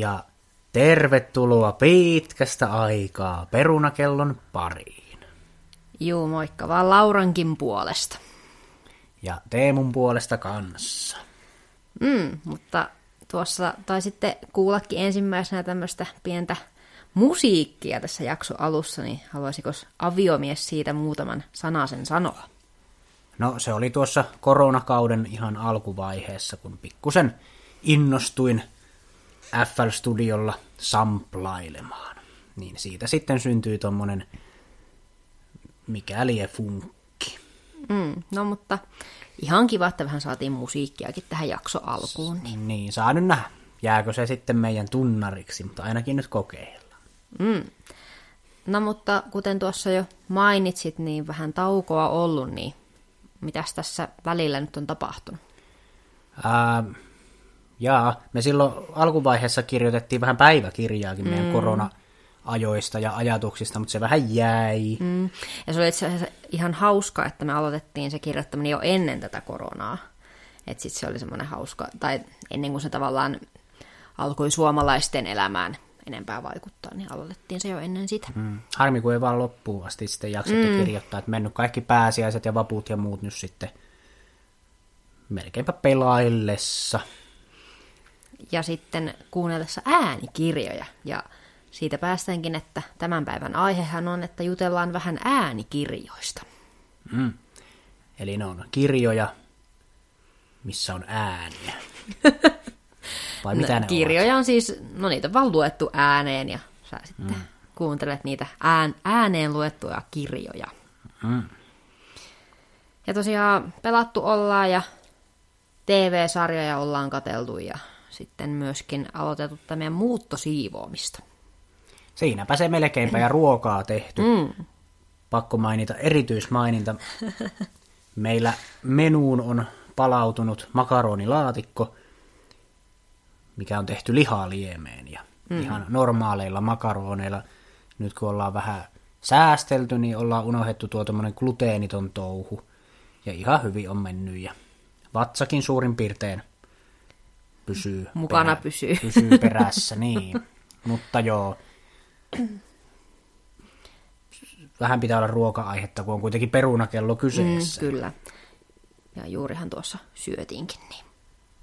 Ja tervetuloa pitkästä aikaa perunakellon pariin. Juu, moikka vaan Laurankin puolesta. Ja Teemun puolesta kanssa. Mm, mutta tuossa taisitte kuullakin ensimmäisenä tämmöistä pientä musiikkia tässä jakso alussa, niin haluaisiko aviomies siitä muutaman sanasen sanoa? No se oli tuossa koronakauden ihan alkuvaiheessa, kun pikkusen innostuin FL Studiolla samplailemaan. Niin siitä sitten syntyi tuommoinen mikäli funkki. Mm, no mutta ihan kiva, että vähän saatiin musiikkiakin tähän jakso alkuun. Niin. Niin, saa nyt nähdä. Jääkö se sitten meidän tunnariksi, mutta ainakin nyt kokeillaan. Mm. No mutta kuten tuossa jo mainitsit, niin vähän taukoa ollut, niin mitäs tässä välillä nyt on tapahtunut? Ää, jaa, me silloin alkuvaiheessa kirjoitettiin vähän päiväkirjaakin meidän mm. korona-ajoista ja ajatuksista, mutta se vähän jäi. Mm. Ja se oli itse asiassa ihan hauska, että me aloitettiin se kirjoittaminen jo ennen tätä koronaa. Että sitten se oli semmoinen hauska, tai ennen kuin se tavallaan alkoi suomalaisten elämään enempää vaikuttaa, niin aloitettiin se jo ennen sitä. Mm. Harmi, kun ei vaan loppuun asti sitten jaksettu mm. kirjoittaa, että mennyt kaikki pääsiäiset ja vaput ja muut nyt sitten melkeinpä pelaillessa. Ja sitten kuunnellessa äänikirjoja. Ja siitä päästäänkin, että tämän päivän aihehan on, että jutellaan vähän äänikirjoista. Mm. Eli ne on kirjoja, missä on ääniä. Vai mitä no, ne kirjoja on siis, no niitä on vaan luettu ääneen ja sä sitten mm. kuuntelet niitä ään, ääneen luettuja kirjoja. Mm. Ja tosiaan pelattu ollaan ja TV-sarjoja ollaan kateltu ja sitten myöskin aloitettu tämä meidän muuttosiivoamista. Siinäpä se melkeinpä ja ruokaa tehty. Mm. Pakko mainita erityismaininta. Meillä menuun on palautunut makaronilaatikko, mikä on tehty lihaliemeen ja mm. ihan normaaleilla makaroneilla. Nyt kun ollaan vähän säästelty, niin ollaan unohdettu tuo tämmöinen gluteeniton touhu. Ja ihan hyvin on mennyt ja vatsakin suurin piirtein pysyy, Mukana pysyy. pysyy perässä, niin. Mutta joo, vähän pitää olla ruoka-aihetta, kun on kuitenkin perunakello kyseessä. Mm, kyllä. Ja juurihan tuossa syötiinkin, niin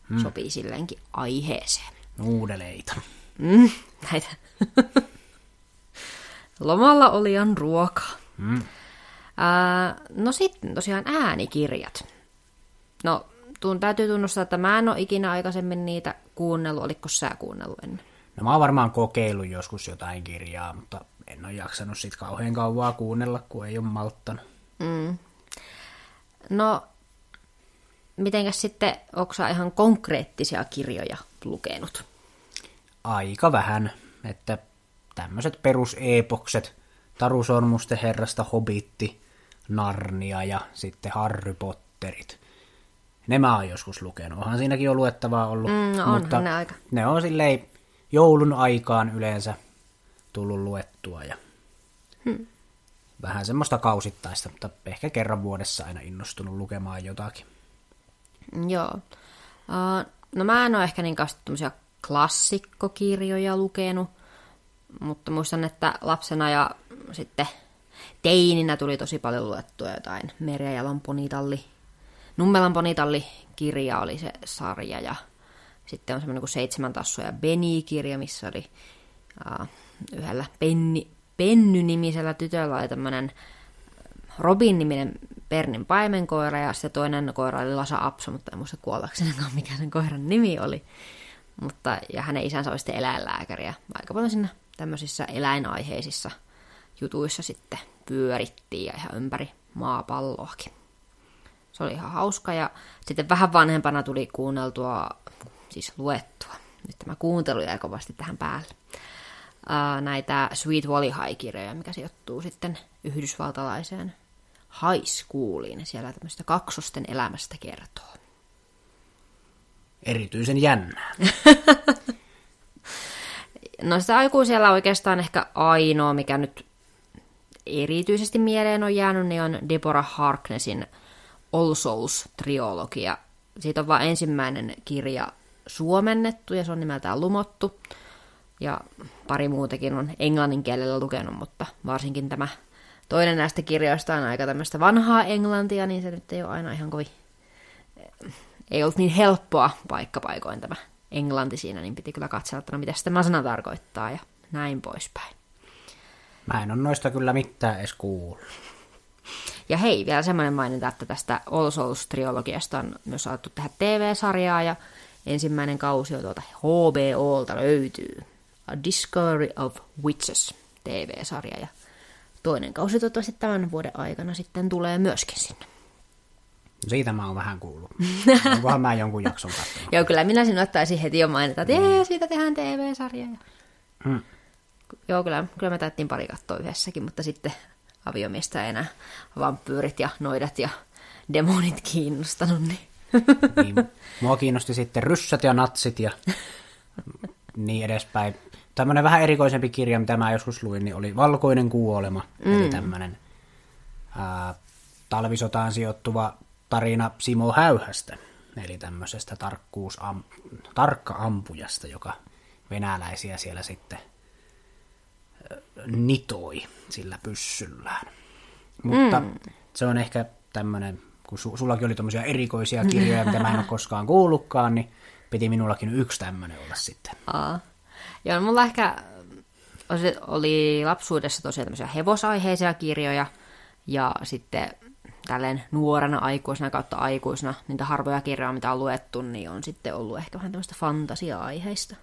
mm. sopii silleenkin aiheeseen. Nuudeleita. Mm, näitä. Lomalla olijan ruokaa. Mm. Ää, no sitten tosiaan äänikirjat. No, tuun, täytyy tunnustaa, että mä en ole ikinä aikaisemmin niitä kuunnellut. Oliko sä kuunnellut ennen? No mä oon varmaan kokeillut joskus jotain kirjaa, mutta en ole jaksanut sit kauhean kauaa kuunnella, kun ei ole malttanut. Mm. No, mitenkäs sitten, onko ihan konkreettisia kirjoja lukenut? Aika vähän, että tämmöiset peruseepokset, Taru Sormusten herrasta Hobitti, Narnia ja sitten Harry Potterit. Ne mä oon joskus lukenut. Onhan siinäkin on luettavaa ollut. Mm, onhan mutta ne aika. ne on silleen joulun aikaan yleensä tullut luettua ja Hmm. vähän semmoista kausittaista, mutta ehkä kerran vuodessa aina innostunut lukemaan jotakin. Joo. Uh, no mä en ole ehkä niin tämmöisiä klassikkokirjoja lukenut, mutta muistan, että lapsena ja sitten teininä tuli tosi paljon luettua jotain Merja ja Lamponitalli. Nummelan Ponitalli kirja oli se sarja ja sitten on semmoinen kuin Seitsemän tassua ja Beni-kirja, missä oli uh, yhdellä Penni, Penny-nimisellä tytöllä oli tämmöinen Robin-niminen Pernin paimenkoira ja sitten toinen koira oli Lasa Apso, mutta en muista kuollaksenikaan mikä sen koiran nimi oli. Mutta, ja hänen isänsä oli sitten eläinlääkäri ja aika paljon siinä tämmöisissä eläinaiheisissa jutuissa sitten pyörittiin ja ihan ympäri maapalloakin. Se oli ihan hauska ja sitten vähän vanhempana tuli kuunneltua, siis luettua. Nyt tämä kuuntelu jäi kovasti tähän päälle. Ää, näitä Sweet Valley High-kirjoja, mikä sijoittuu sitten yhdysvaltalaiseen high schooliin. Siellä tämmöistä kaksosten elämästä kertoo. Erityisen jännää. No sitä aikuisella oikeastaan ehkä ainoa, mikä nyt erityisesti mieleen on jäänyt, niin on Deborah Harknessin All Souls-triologia. Siitä on vain ensimmäinen kirja suomennettu ja se on nimeltään Lumottu. Ja pari muutakin on englannin kielellä lukenut, mutta varsinkin tämä toinen näistä kirjoista on aika tämmöistä vanhaa englantia, niin se nyt ei ole aina ihan kovin... Ei ollut niin helppoa paikkapaikoin tämä englanti siinä, niin piti kyllä katsella, että no mitä tämä sana tarkoittaa ja näin poispäin. Mä en ole noista kyllä mitään edes kuullut. Ja hei, vielä semmoinen maininta, että tästä All Souls-triologiasta on myös alettu tehdä TV-sarjaa, ja ensimmäinen kausi on tuolta HBOlta löytyy. A Discovery of Witches TV-sarja, ja toinen kausi toivottavasti tämän vuoden aikana sitten tulee myöskin sinne. No siitä mä oon vähän kuullut. Onkohan mä jonkun jakson katsonut. Joo, kyllä minä sinun ottaisin heti jo mainita, että jee, siitä tehdään TV-sarja. Ja... Hmm. Joo, kyllä, kyllä me taittiin pari katsoa yhdessäkin, mutta sitten aviomiestä enää vampyyrit ja noidat ja demonit kiinnostanut. Niin. niin, mua kiinnosti sitten ryssät ja natsit ja niin edespäin. Tämmöinen vähän erikoisempi kirja, mitä mä joskus luin, niin oli Valkoinen kuolema. Mm. Eli tämmöinen ää, talvisotaan sijoittuva tarina Simo Häyhästä. Eli tämmöisestä tarkkuusam, tarkka-ampujasta, joka venäläisiä siellä sitten nitoi sillä pyssyllään. Mutta mm. se on ehkä tämmöinen, kun su, sullakin oli tämmöisiä erikoisia kirjoja, mitä mä en ole koskaan kuullutkaan, niin piti minullakin yksi tämmöinen olla sitten. Aa. Joo, mulla ehkä oli lapsuudessa tosiaan tämmöisiä hevosaiheisia kirjoja, ja sitten tälleen nuorena aikuisena kautta aikuisena, niitä harvoja kirjoja, mitä on luettu, niin on sitten ollut ehkä vähän tämmöistä fantasia-aiheista.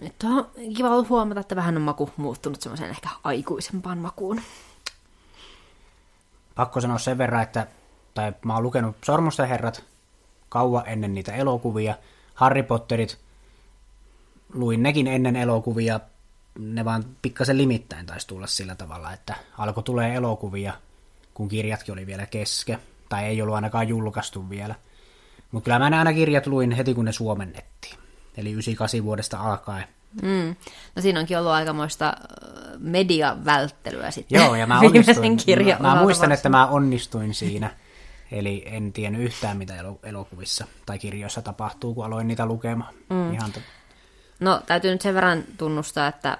Nyt on kiva ollut huomata, että vähän on maku muuttunut semmoiseen ehkä aikuisempaan makuun. Pakko sanoa sen verran, että tai mä oon lukenut Sormusten herrat kauan ennen niitä elokuvia. Harry Potterit luin nekin ennen elokuvia. Ne vaan pikkasen limittäin taisi tulla sillä tavalla, että alkoi tulee elokuvia, kun kirjatkin oli vielä keske. Tai ei ollut ainakaan julkaistu vielä. Mutta kyllä mä aina kirjat luin heti, kun ne suomennettiin eli 98 vuodesta alkaen. Mm. No siinä onkin ollut aikamoista mediavälttelyä sitten. Joo, ja mä, onnistuin, mä, mä muistan, että mä onnistuin siinä. Eli en tiennyt yhtään, mitä elokuvissa tai kirjoissa tapahtuu, kun aloin niitä lukemaan. Mm. Ihan to... No, täytyy nyt sen verran tunnustaa, että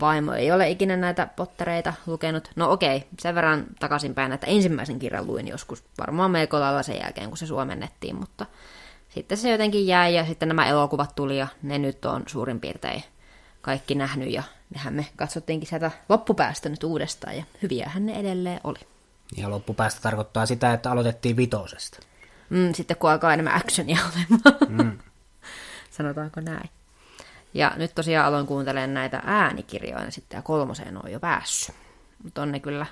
vaimo ei ole ikinä näitä pottereita lukenut. No okei, sen verran takaisinpäin, että ensimmäisen kirjan luin joskus varmaan melko lailla sen jälkeen, kun se suomennettiin, mutta sitten se jotenkin jäi ja sitten nämä elokuvat tuli ja ne nyt on suurin piirtein kaikki nähnyt ja nehän me katsottiinkin sieltä loppupäästä nyt uudestaan ja hyviähän ne edelleen oli. Ja loppupäästä tarkoittaa sitä, että aloitettiin vitosesta. Mm, sitten kun alkaa enemmän actionia olemaan. Mm. Sanotaanko näin. Ja nyt tosiaan aloin kuuntelemaan näitä äänikirjoja sitten ja kolmoseen on jo päässyt. Mutta on ne kyllä,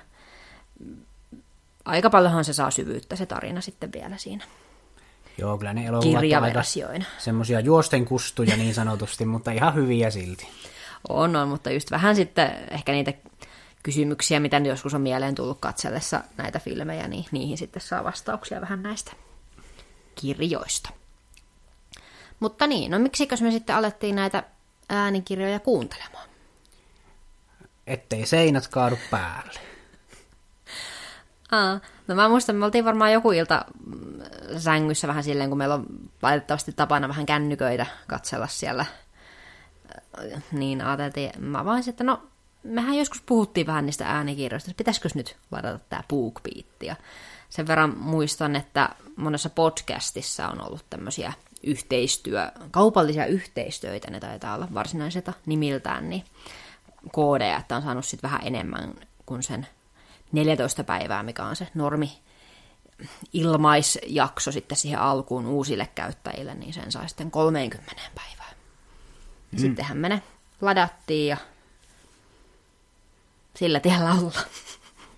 aika paljonhan se saa syvyyttä se tarina sitten vielä siinä. Joo, kyllä ne elokuvat on semmoisia juosten kustuja niin sanotusti, mutta ihan hyviä silti. On, on, mutta just vähän sitten ehkä niitä kysymyksiä, mitä joskus on mieleen tullut katsellessa näitä filmejä, niin niihin sitten saa vastauksia vähän näistä kirjoista. Mutta niin, no miksikö me sitten alettiin näitä äänikirjoja kuuntelemaan? Ettei seinät kaadu päälle. Aa, no mä muistan, me oltiin varmaan joku ilta sängyssä vähän silleen, kun meillä on valitettavasti tapana vähän kännyköitä katsella siellä. Niin ajateltiin, mä vaan että no, mehän joskus puhuttiin vähän niistä äänikirjoista, pitäisikö nyt ladata tämä BookBeat. Ja sen verran muistan, että monessa podcastissa on ollut tämmöisiä yhteistyö, kaupallisia yhteistyötä, ne taitaa olla varsinaiselta nimiltään, niin koodeja, että on saanut sitten vähän enemmän kuin sen 14 päivää, mikä on se normi ilmaisjakso sitten siihen alkuun uusille käyttäjille, niin sen sai sitten 30 päivää. Mm. Sittenhän me ne ladattiin ja sillä tiellä olla.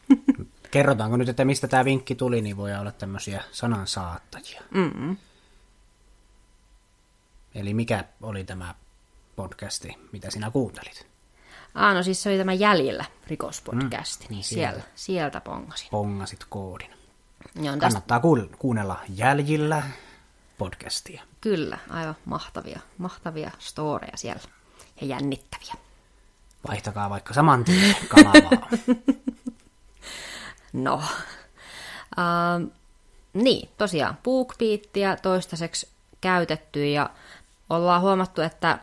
Kerrotaanko nyt, että mistä tämä vinkki tuli, niin voi olla tämmöisiä sanansaattajia. Mm-mm. Eli mikä oli tämä podcasti, mitä sinä kuuntelit? Ah, no siis se oli tämä Jäljellä rikospodcasti, mm, niin sieltä, sieltä, sieltä pongasin. Pongasit koodin. Joo, tästä... Kannattaa kuunnella Jäljillä podcastia. Kyllä, aivan mahtavia, mahtavia storeja siellä ja jännittäviä. Vaihtakaa vaikka saman tien kanavaa. no, uh, niin, tosiaan BookBeatia toistaiseksi käytetty ja ollaan huomattu, että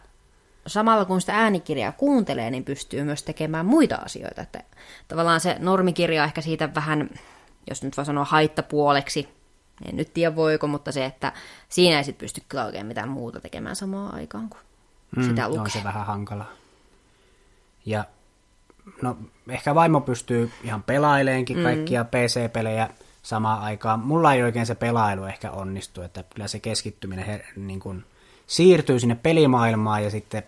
samalla kun sitä äänikirjaa kuuntelee, niin pystyy myös tekemään muita asioita. Että tavallaan se normikirja ehkä siitä vähän, jos nyt voi sanoa haittapuoleksi, en nyt tiedä voiko, mutta se, että siinä ei sitten pysty kyllä oikein mitään muuta tekemään samaan aikaan kuin mm, sitä lukee. On se vähän hankala. Ja no ehkä vaimo pystyy ihan pelaileenkin mm. kaikkia PC-pelejä samaan aikaan. Mulla ei oikein se pelailu ehkä onnistu, että kyllä se keskittyminen her, niin kuin siirtyy sinne pelimaailmaan ja sitten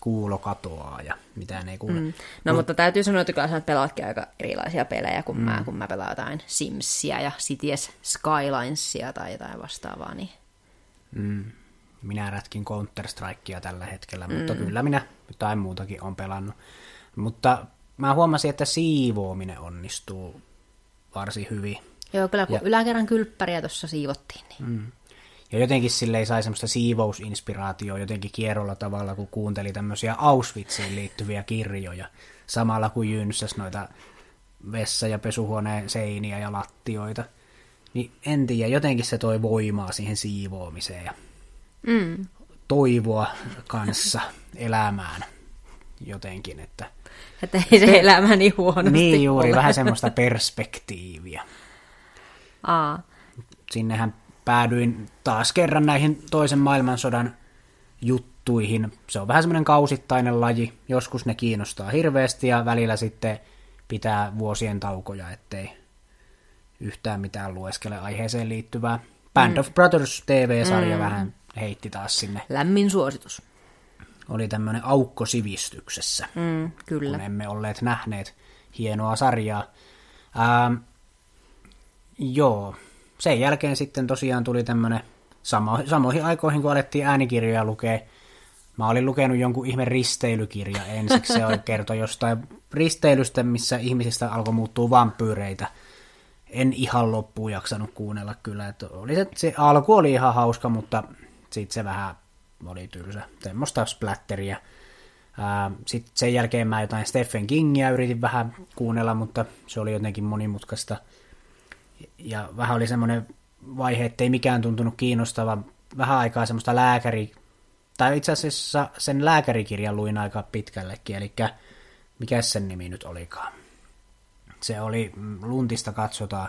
kuulo katoaa ja mitään ei kuule. Mm. No, mutta täytyy sanoa, että kyllä sä pelaatkin aika erilaisia pelejä kuin mm. mä, kun mä pelaan jotain Simsia ja Cities Skylinesia tai jotain vastaavaa. Niin... Mm. Minä rätkin Counter-Strikea tällä hetkellä, mm. mutta kyllä minä jotain muutakin on pelannut. Mutta mä huomasin, että siivoaminen onnistuu varsin hyvin. Joo, kyllä kun ja... yläkerran kylppäriä tuossa siivottiin. Niin... Mm. Ja jotenkin sille ei sai semmoista siivousinspiraatioa jotenkin kierrolla tavalla, kun kuunteli tämmöisiä Auschwitziin liittyviä kirjoja, samalla kuin jynsäs noita vessa- ja pesuhuoneen seiniä ja lattioita. Niin en tiedä, jotenkin se toi voimaa siihen siivoamiseen ja mm. toivoa kanssa elämään jotenkin, että... Että ei se elämä niin huonosti Niin juuri, ole. vähän semmoista perspektiiviä. Aa. Sinnehän päädyin taas kerran näihin toisen maailmansodan juttuihin. Se on vähän semmoinen kausittainen laji. Joskus ne kiinnostaa hirveästi ja välillä sitten pitää vuosien taukoja, ettei yhtään mitään lueskele aiheeseen liittyvää. Band mm. of Brothers TV-sarja mm. vähän heitti taas sinne. Lämmin suositus. Oli tämmöinen aukko sivistyksessä, mm, kyllä. kun emme olleet nähneet hienoa sarjaa. Ähm, joo, sen jälkeen sitten tosiaan tuli tämmöinen samo, samoihin aikoihin, kun alettiin äänikirjoja lukea. Mä olin lukenut jonkun ihme risteilykirja ensiksi. Se oli kerto jostain risteilystä, missä ihmisistä alkoi muuttua vampyyreitä. En ihan loppuun jaksanut kuunnella kyllä. Että oli se, se alku oli ihan hauska, mutta sitten se vähän oli tylsä. Semmoista splatteria. Sitten sen jälkeen mä jotain Stephen Kingia yritin vähän kuunnella, mutta se oli jotenkin monimutkaista – ja vähän oli semmoinen vaihe, että ei mikään tuntunut kiinnostava. Vähän aikaa semmoista lääkäri, tai itse asiassa sen lääkärikirjan luin aika pitkällekin, eli mikä sen nimi nyt olikaan. Se oli mm, Luntista katsotaan,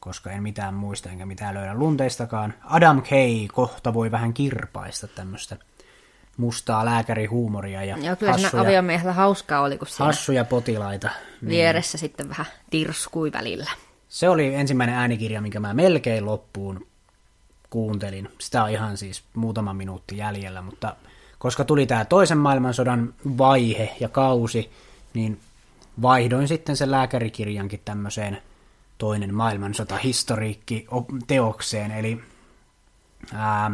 koska en mitään muista enkä mitään löydä lunteistakaan. Adam Kay kohta voi vähän kirpaista tämmöistä mustaa lääkärihuumoria ja Joo, kyllä hassuja, aviomiehellä hauskaa oli, kun siinä hassuja potilaita. Niin. Vieressä sitten vähän tirskui välillä. Se oli ensimmäinen äänikirja, minkä mä melkein loppuun kuuntelin. Sitä on ihan siis muutama minuutti jäljellä, mutta koska tuli tämä toisen maailmansodan vaihe ja kausi, niin vaihdoin sitten sen lääkärikirjankin tämmöiseen toinen maailmansota historiikki teokseen, eli ää,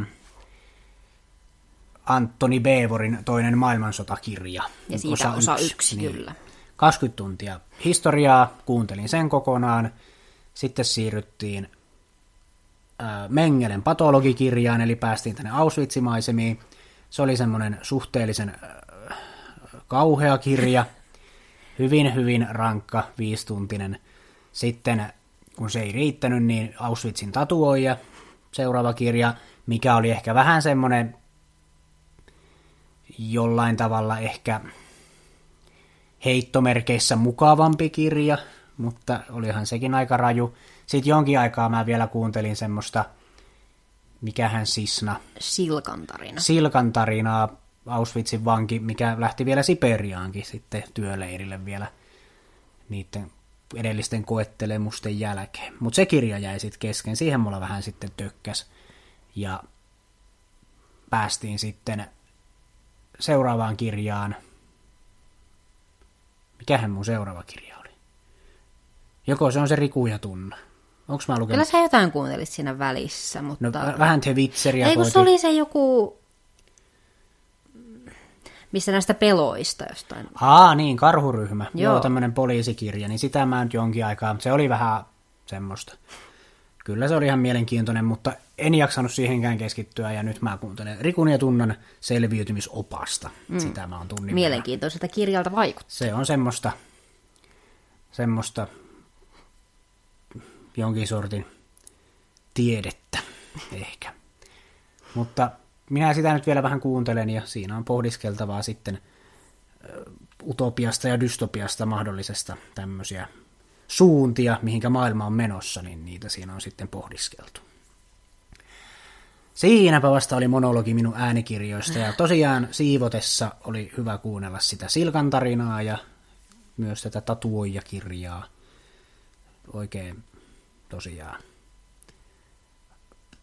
Antoni Beevorin toinen maailmansotakirja. Ja siitä osa, osa yksi, yksi niin. kyllä. 20 tuntia historiaa, kuuntelin sen kokonaan, sitten siirryttiin Mengelen patologikirjaan, eli päästiin tänne Auschwitz-maisemiin. Se oli semmoinen suhteellisen kauhea kirja, hyvin hyvin rankka, viistuntinen. Sitten kun se ei riittänyt, niin Auschwitzin tatuoija, seuraava kirja, mikä oli ehkä vähän semmoinen jollain tavalla ehkä heittomerkeissä mukavampi kirja, mutta olihan sekin aika raju. Sitten jonkin aikaa mä vielä kuuntelin semmoista, mikähän Sisna. Silkan tarina. Silkan tarinaa, Auschwitzin vanki, mikä lähti vielä Siperiaankin sitten työleirille vielä niiden edellisten koettelemusten jälkeen. Mutta se kirja jäi sitten kesken, siihen mulla vähän sitten tökkäs. Ja päästiin sitten seuraavaan kirjaan. Mikähän mun seuraava kirja? Joko se on se Riku ja Tunna. Onko mä lukenut? Kyllä sä jotain kuuntelit siinä välissä, mutta... No, vähän te Witzeria Ei, kun se oli se joku... Missä näistä peloista jostain. Aa, niin, karhuryhmä. Joo, Joo tämmöinen poliisikirja, niin sitä mä nyt jonkin aikaa. Se oli vähän semmoista. Kyllä se oli ihan mielenkiintoinen, mutta en jaksanut siihenkään keskittyä ja nyt mä kuuntelen Rikun ja Tunnan selviytymisopasta. Mm. Sitä mä oon tunnin Mielenkiintoiselta kirjalta vaikuttaa. Se on semmoista, semmoista jonkin sortin tiedettä ehkä. Mutta minä sitä nyt vielä vähän kuuntelen ja siinä on pohdiskeltavaa sitten utopiasta ja dystopiasta mahdollisesta tämmöisiä suuntia, mihinkä maailma on menossa, niin niitä siinä on sitten pohdiskeltu. Siinäpä vasta oli monologi minun äänikirjoista ja tosiaan siivotessa oli hyvä kuunnella sitä Silkan tarinaa ja myös tätä tatuoijakirjaa. Oikein tosiaan.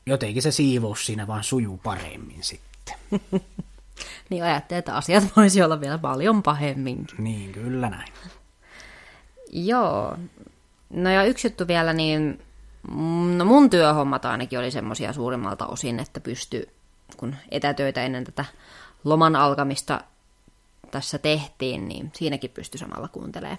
Jotenkin se siivous siinä vaan sujuu paremmin sitten. niin ajattelin, että asiat voisi olla vielä paljon pahemmin. Niin, kyllä näin. Joo. No ja yksi juttu vielä, niin no mun työhommat ainakin oli semmoisia suurimmalta osin, että pysty, kun etätöitä ennen tätä loman alkamista tässä tehtiin, niin siinäkin pysty samalla kuuntelemaan.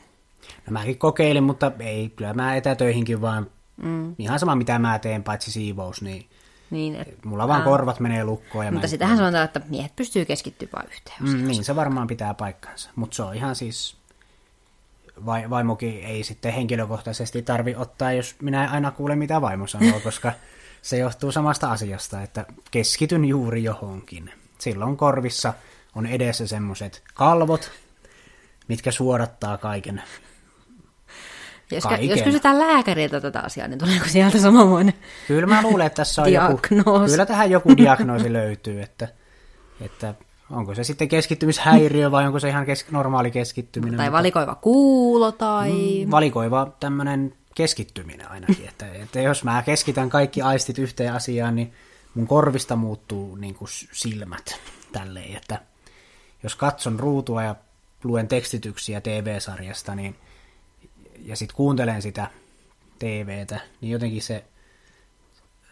No mäkin kokeilin, mutta ei, kyllä mä etätöihinkin vaan mm. ihan sama mitä mä teen, paitsi siivous, niin, niin et, mulla vaan ää... korvat menee lukkoon. Ja mutta sitähän sanotaan, että miehet pystyy keskittymään yhteen. Mm, niin, se varmaan pitää paikkansa, mutta se on ihan siis vai, vaimokin ei sitten henkilökohtaisesti tarvi ottaa, jos minä en aina kuule mitä vaimo sanoo, koska se johtuu samasta asiasta, että keskityn juuri johonkin. Silloin korvissa on edessä semmoiset kalvot, mitkä suodattaa kaiken. Jos, kaiken. jos kysytään lääkäriltä tätä asiaa, niin tuleeko sieltä samanlainen Kyllä mä luulen, että tässä on joku, kyllä tähän joku diagnoosi löytyy, että, että onko se sitten keskittymishäiriö vai onko se ihan kes- normaali keskittyminen. Tai valikoiva kuulo tai... Mm, valikoiva tämmöinen keskittyminen ainakin, että, että jos mä keskitän kaikki aistit yhteen asiaan, niin mun korvista muuttuu niin kuin silmät tälleen, että jos katson ruutua ja luen tekstityksiä TV-sarjasta, niin, ja sitten kuuntelen sitä TVtä, niin jotenkin se,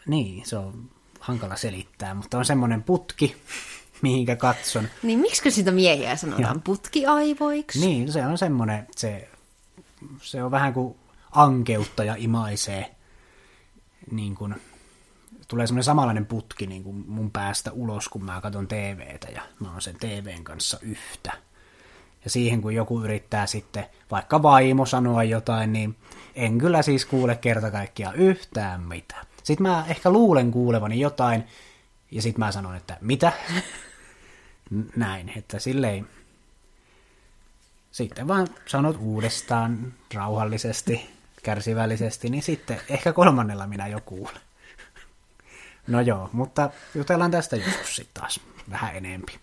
niin, se on hankala selittää, mutta on semmoinen putki, mihinkä katson. Niin miksi sitä miehiä sanotaan ja. putkiaivoiksi? Niin, se on semmoinen, se, se on vähän kuin ankeutta ja imaisee, niin kuin, tulee semmoinen samanlainen putki niin kuin mun päästä ulos, kun mä katson TVtä ja mä oon sen TVn kanssa yhtä. Ja siihen, kun joku yrittää sitten vaikka vaimo sanoa jotain, niin en kyllä siis kuule kerta kaikkiaan yhtään mitään. Sitten mä ehkä luulen kuulevani jotain, ja sitten mä sanon, että mitä? näin, että silleen sitten vaan sanot uudestaan rauhallisesti, kärsivällisesti, niin sitten ehkä kolmannella minä jo kuulen. No joo, mutta jutellaan tästä joskus sitten taas vähän enempi.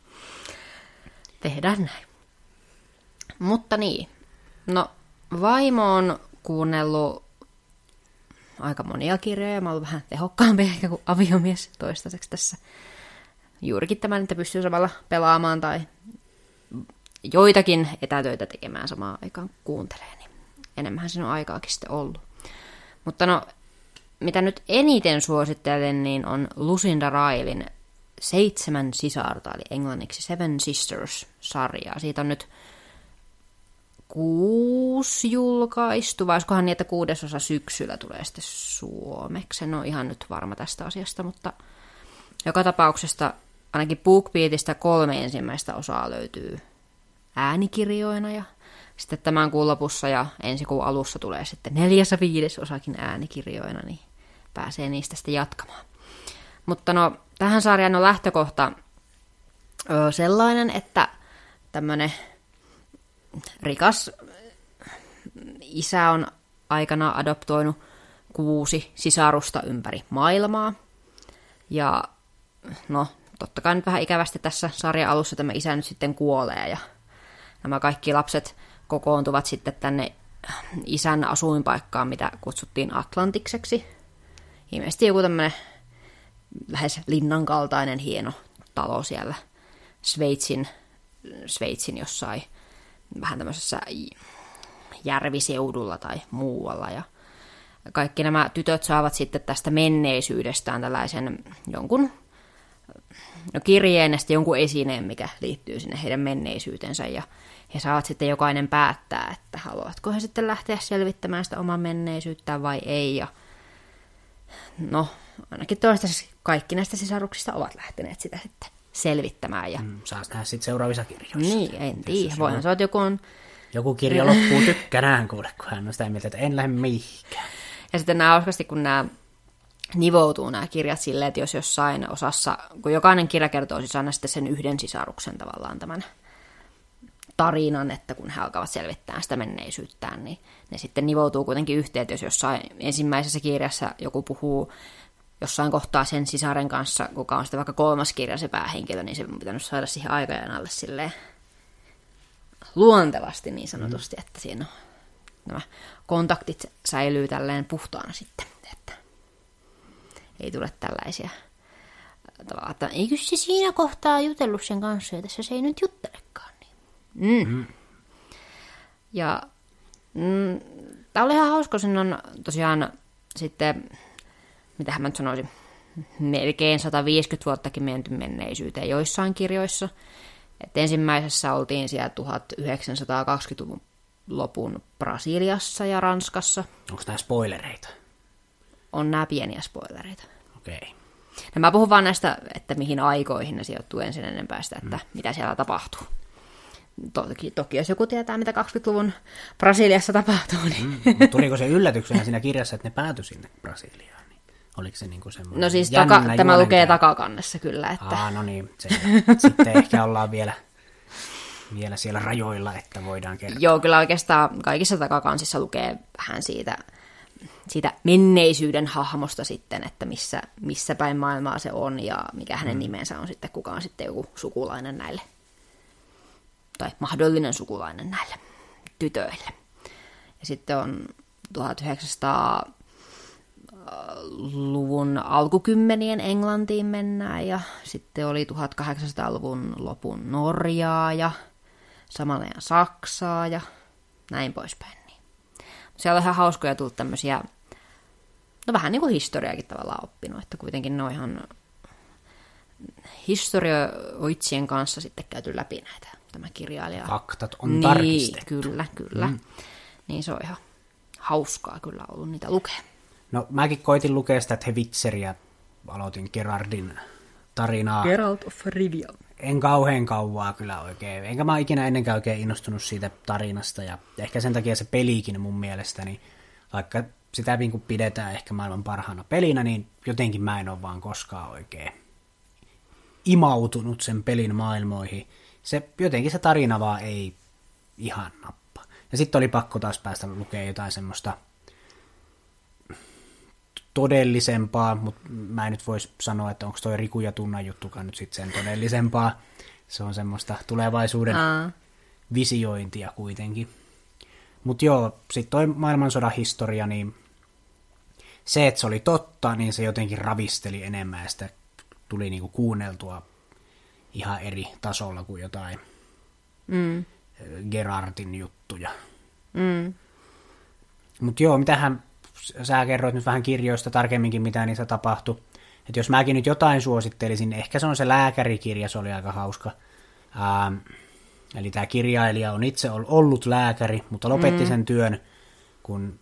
Tehdään näin. Mutta niin, no vaimo on kuunnellut aika monia kirjoja. Mä oon vähän tehokkaampi ehkä kuin aviomies toistaiseksi tässä juurikin tämän, että pystyy samalla pelaamaan tai joitakin etätöitä tekemään samaan aikaan kuuntelee, niin enemmän siinä on aikaakin sitten ollut. Mutta no, mitä nyt eniten suosittelen, niin on Lucinda Railin Seitsemän sisarta, eli englanniksi Seven Sisters-sarja. Siitä on nyt kuusi julkaistu, vai olisikohan niin, että kuudesosa syksyllä tulee sitten suomeksi. En ole ihan nyt varma tästä asiasta, mutta joka tapauksesta ainakin BookBeatista kolme ensimmäistä osaa löytyy äänikirjoina ja sitten tämän kuun lopussa ja ensi kuun alussa tulee sitten neljäs ja viides osakin äänikirjoina, niin pääsee niistä sitten jatkamaan. Mutta no, tähän sarjaan on lähtökohta sellainen, että tämmöinen rikas isä on aikana adoptoinut kuusi sisarusta ympäri maailmaa. Ja no, totta kai nyt vähän ikävästi tässä sarjan alussa tämä isä nyt sitten kuolee ja nämä kaikki lapset kokoontuvat sitten tänne isän asuinpaikkaan, mitä kutsuttiin Atlantikseksi. Ilmeisesti joku tämmöinen lähes linnan kaltainen hieno talo siellä Sveitsin, Sveitsin jossain vähän tämmöisessä järviseudulla tai muualla. Ja kaikki nämä tytöt saavat sitten tästä menneisyydestään tällaisen jonkun no kirjeen ja sitten jonkun esineen, mikä liittyy sinne heidän menneisyytensä ja he saavat sitten jokainen päättää, että haluatko he sitten lähteä selvittämään sitä omaa menneisyyttään vai ei. Ja no, ainakin toistaiseksi kaikki näistä sisaruksista ovat lähteneet sitä sitten selvittämään. Ja... Mm, saa nähdä sitten seuraavissa kirjoissa. Niin, en tiedä. Voihan se joku on... Joku kirja loppuu tykkänään kuule, kun hän on sitä mieltä, että en lähde mihinkään. Ja sitten nämä hauskasti, kun nämä nivoutuu nämä kirjat silleen, että jos jossain osassa, kun jokainen kirja kertoo siis aina sitten sen yhden sisaruksen tavallaan tämän tarinan, että kun he alkavat selvittää sitä menneisyyttään, niin ne sitten nivoutuu kuitenkin yhteen, että jos jossain ensimmäisessä kirjassa joku puhuu jossain kohtaa sen sisaren kanssa, kuka on sitten vaikka kolmas kirja se päähenkilö, niin se on pitänyt saada siihen aikajan alle silleen luontevasti niin sanotusti, mm. että siinä on, nämä kontaktit säilyy tälleen puhtaana sitten, että ei tule tällaisia tavallaan, että eikö se siinä kohtaa jutellut sen kanssa, ja tässä se ei nyt juttelekaan. Niin. Mm. Mm. Ja mm, tämä oli ihan hauska, siinä on tosiaan sitten, mitä mä nyt sanoisin, melkein 150 vuottakin menty menneisyyteen joissain kirjoissa. Et ensimmäisessä oltiin siellä 1920-luvun lopun Brasiliassa ja Ranskassa. Onko nämä spoilereita? On nämä pieniä spoilereita. Okei. Okay. Ja mä puhun vaan näistä, että mihin aikoihin ne sijoittuu ensin ennen päästä, että mm. mitä siellä tapahtuu. Toki, toki jos joku tietää, mitä 20-luvun Brasiliassa tapahtuu, niin... Mm. Tuliko se yllätyksenä siinä kirjassa, että ne päätyi sinne Brasiliaan? Oliko se niin kuin semmoinen No siis taka, tämä lukee takakannessa kyllä. Että... Aa, no niin. Se, sitten ehkä ollaan vielä, vielä siellä rajoilla, että voidaan kertoa. Joo, kyllä oikeastaan kaikissa takakansissa lukee vähän siitä siitä menneisyyden hahmosta sitten, että missä, missä päin maailmaa se on ja mikä hänen mm. nimensä on sitten, kuka on sitten joku sukulainen näille, tai mahdollinen sukulainen näille tytöille. Ja sitten on 1900-luvun alkukymmenien Englantiin mennään ja sitten oli 1800-luvun lopun Norjaa ja samalla Saksaa ja näin poispäin. Niin. Siellä on ihan hauskoja tullut tämmöisiä no vähän niin kuin historiakin tavallaan oppinut, että kuitenkin ne on ihan historioitsien kanssa sitten käyty läpi näitä, tämä kirjailija. Faktat on niin, tarkistettu. Kyllä, kyllä. Mm. Niin se on ihan hauskaa kyllä ollut niitä lukea. No mäkin koitin lukea sitä Hevitzeriä, aloitin Gerardin tarinaa. Geralt of Rivia. En kauhean kauaa kyllä oikein, enkä mä ikinä ennenkään oikein innostunut siitä tarinasta, ja ehkä sen takia se pelikin mun mielestäni, vaikka sitä niin kuin pidetään ehkä maailman parhaana pelinä, niin jotenkin mä en ole vaan koskaan oikein imautunut sen pelin maailmoihin. Se, jotenkin se tarina vaan ei ihan nappa. Ja sitten oli pakko taas päästä lukemaan jotain semmoista todellisempaa, mutta mä en nyt voisi sanoa, että onko toi Riku ja Tunnan juttukaan nyt sitten sen todellisempaa. Se on semmoista tulevaisuuden Aa. visiointia kuitenkin. Mutta joo, sitten toi maailmansodan historia, niin se, että se oli totta, niin se jotenkin ravisteli enemmän ja sitä tuli niinku kuunneltua ihan eri tasolla kuin jotain mm. Gerardin juttuja. Mm. Mutta joo, mitähän sä kerroit nyt vähän kirjoista tarkemminkin, mitä niissä tapahtui. Että jos mäkin nyt jotain suosittelisin, ehkä se on se lääkärikirja, se oli aika hauska. Ähm, eli tämä kirjailija on itse ollut lääkäri, mutta lopetti mm. sen työn, kun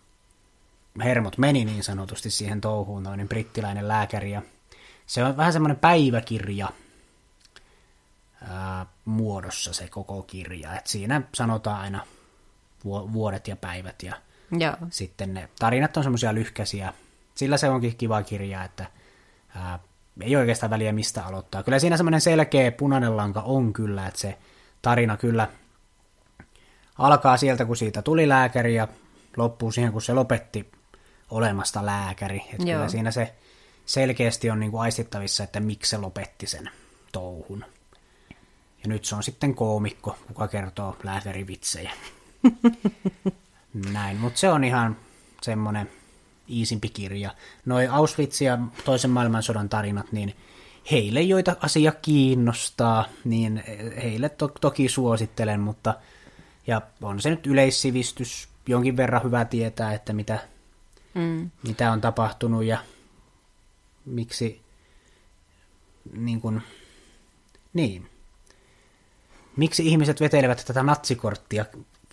hermot meni niin sanotusti siihen touhuun, noin brittiläinen lääkäri. Ja se on vähän semmoinen päiväkirja ää, muodossa se koko kirja. Et siinä sanotaan aina vuodet ja päivät ja Joo. sitten ne tarinat on semmoisia lyhkäisiä. Sillä se onkin kiva kirja, että ää, ei oikeastaan väliä mistä aloittaa. Kyllä siinä semmoinen selkeä punainen lanka on kyllä, että se tarina kyllä alkaa sieltä, kun siitä tuli lääkäri ja loppuu siihen, kun se lopetti olemasta lääkäri. Että kyllä siinä se selkeästi on niin kuin aistittavissa, että miksi se lopetti sen touhun. Ja nyt se on sitten koomikko, kuka kertoo lääkärivitsejä. Näin, mutta se on ihan semmoinen iisimpi kirja. Noi Auschwitz ja toisen maailmansodan tarinat, niin heille, joita asia kiinnostaa, niin heille to- toki suosittelen, mutta ja on se nyt yleissivistys jonkin verran hyvä tietää, että mitä mm. mitä on tapahtunut ja miksi niin kuin, niin. Miksi ihmiset vetelevät tätä natsikorttia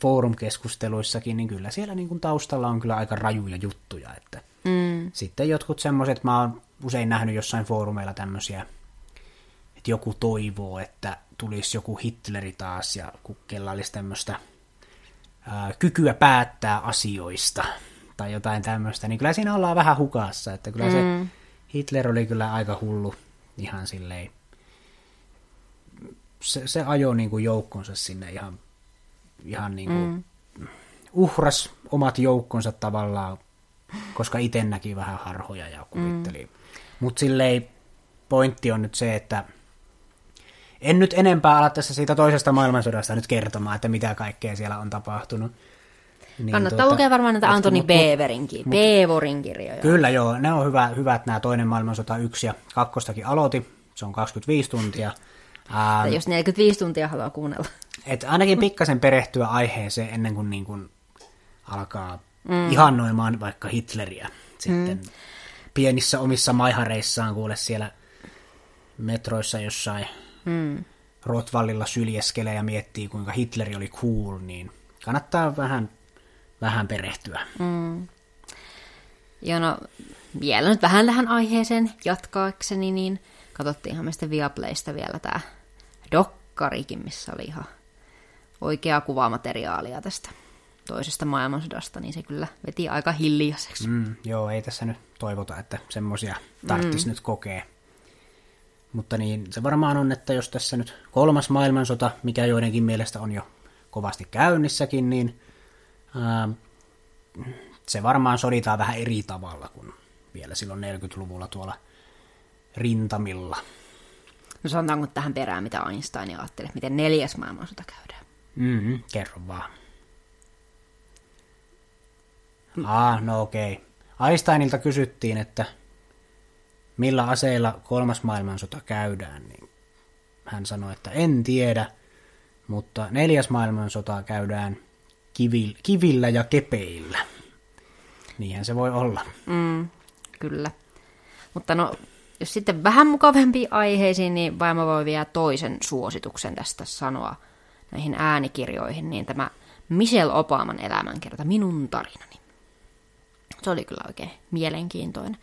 foorumkeskusteluissakin, niin kyllä siellä niin kuin taustalla on kyllä aika rajuja juttuja. Että mm. Sitten jotkut semmoiset, mä oon usein nähnyt jossain foorumeilla tämmöisiä, että joku toivoo, että tulisi joku Hitleri taas ja kella olisi tämmöistä ää, kykyä päättää asioista, tai jotain tämmöistä, niin kyllä siinä ollaan vähän hukassa, että kyllä mm. se Hitler oli kyllä aika hullu ihan silleen. Se, se ajoi niin kuin joukkonsa sinne ihan, ihan niin kuin, mm. uhras omat joukkonsa tavallaan, koska itse näki vähän harhoja ja kuvitteli. Mm. Mutta silleen pointti on nyt se, että en nyt enempää ala tässä siitä toisesta maailmansodasta nyt kertomaan, että mitä kaikkea siellä on tapahtunut. Niin, Kannattaa tuota, lukea varmaan näitä Antoni Beverin, Bevorin kirjoja. Kyllä joo, ne on hyvä, hyvät nämä toinen maailmansota yksi ja kakkostakin aloiti. Se on 25 tuntia. Ää, jos 45 tuntia haluaa kuunnella. Et ainakin pikkasen perehtyä aiheeseen ennen kuin, niin kuin alkaa mm. ihannoimaan vaikka Hitleriä. Sitten mm. pienissä omissa maihareissaan kuule siellä metroissa jossain mm. Rotvallilla syljeskelee ja miettii, kuinka Hitleri oli cool, niin kannattaa vähän, vähän perehtyä. Mm. Joo, no vielä nyt vähän tähän aiheeseen jatkaakseni, niin katsottiinhan me sitten Viaplaysta vielä tämä dokkarikin, missä oli ihan oikeaa kuvamateriaalia tästä toisesta maailmansodasta, niin se kyllä veti aika hiljaiseksi. Mm, joo, ei tässä nyt toivota, että semmoisia tarvitsisi mm. nyt kokea. Mutta niin se varmaan on, että jos tässä nyt kolmas maailmansota, mikä joidenkin mielestä on jo kovasti käynnissäkin, niin ää, se varmaan soditaan vähän eri tavalla kuin vielä silloin 40-luvulla tuolla rintamilla. No sanotaanko tähän perään, mitä Einstein ajatteli, miten neljäs maailmansota käydään? Mm-hmm, kerro vaan. Ah, no okei. Okay. Einsteinilta kysyttiin, että millä aseilla kolmas maailmansota käydään, niin hän sanoi, että en tiedä, mutta neljäs maailmansota käydään kivil, kivillä ja kepeillä. Niinhän se voi olla. Mm, kyllä. Mutta no, jos sitten vähän mukavempiin aiheisiin, niin vaimo voi vielä toisen suosituksen tästä sanoa näihin äänikirjoihin, niin tämä Michelle Obaman elämänkerta, Minun tarinani. Se oli kyllä oikein mielenkiintoinen.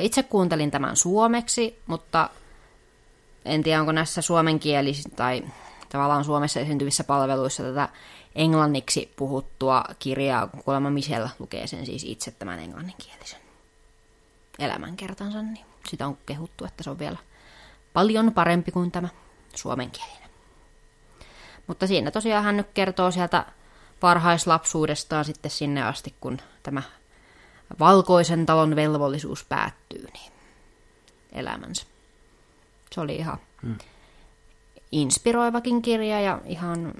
Itse kuuntelin tämän suomeksi, mutta en tiedä, onko näissä suomenkielisissä tai tavallaan Suomessa esiintyvissä palveluissa tätä englanniksi puhuttua kirjaa, kuulemma Michelle lukee sen siis itse tämän englanninkielisen elämänkertansa, niin sitä on kehuttu, että se on vielä paljon parempi kuin tämä suomenkielinen. Mutta siinä tosiaan hän nyt kertoo sieltä varhaislapsuudestaan sitten sinne asti, kun tämä valkoisen talon velvollisuus päättyy, niin elämänsä. Se oli ihan hmm. inspiroivakin kirja ja ihan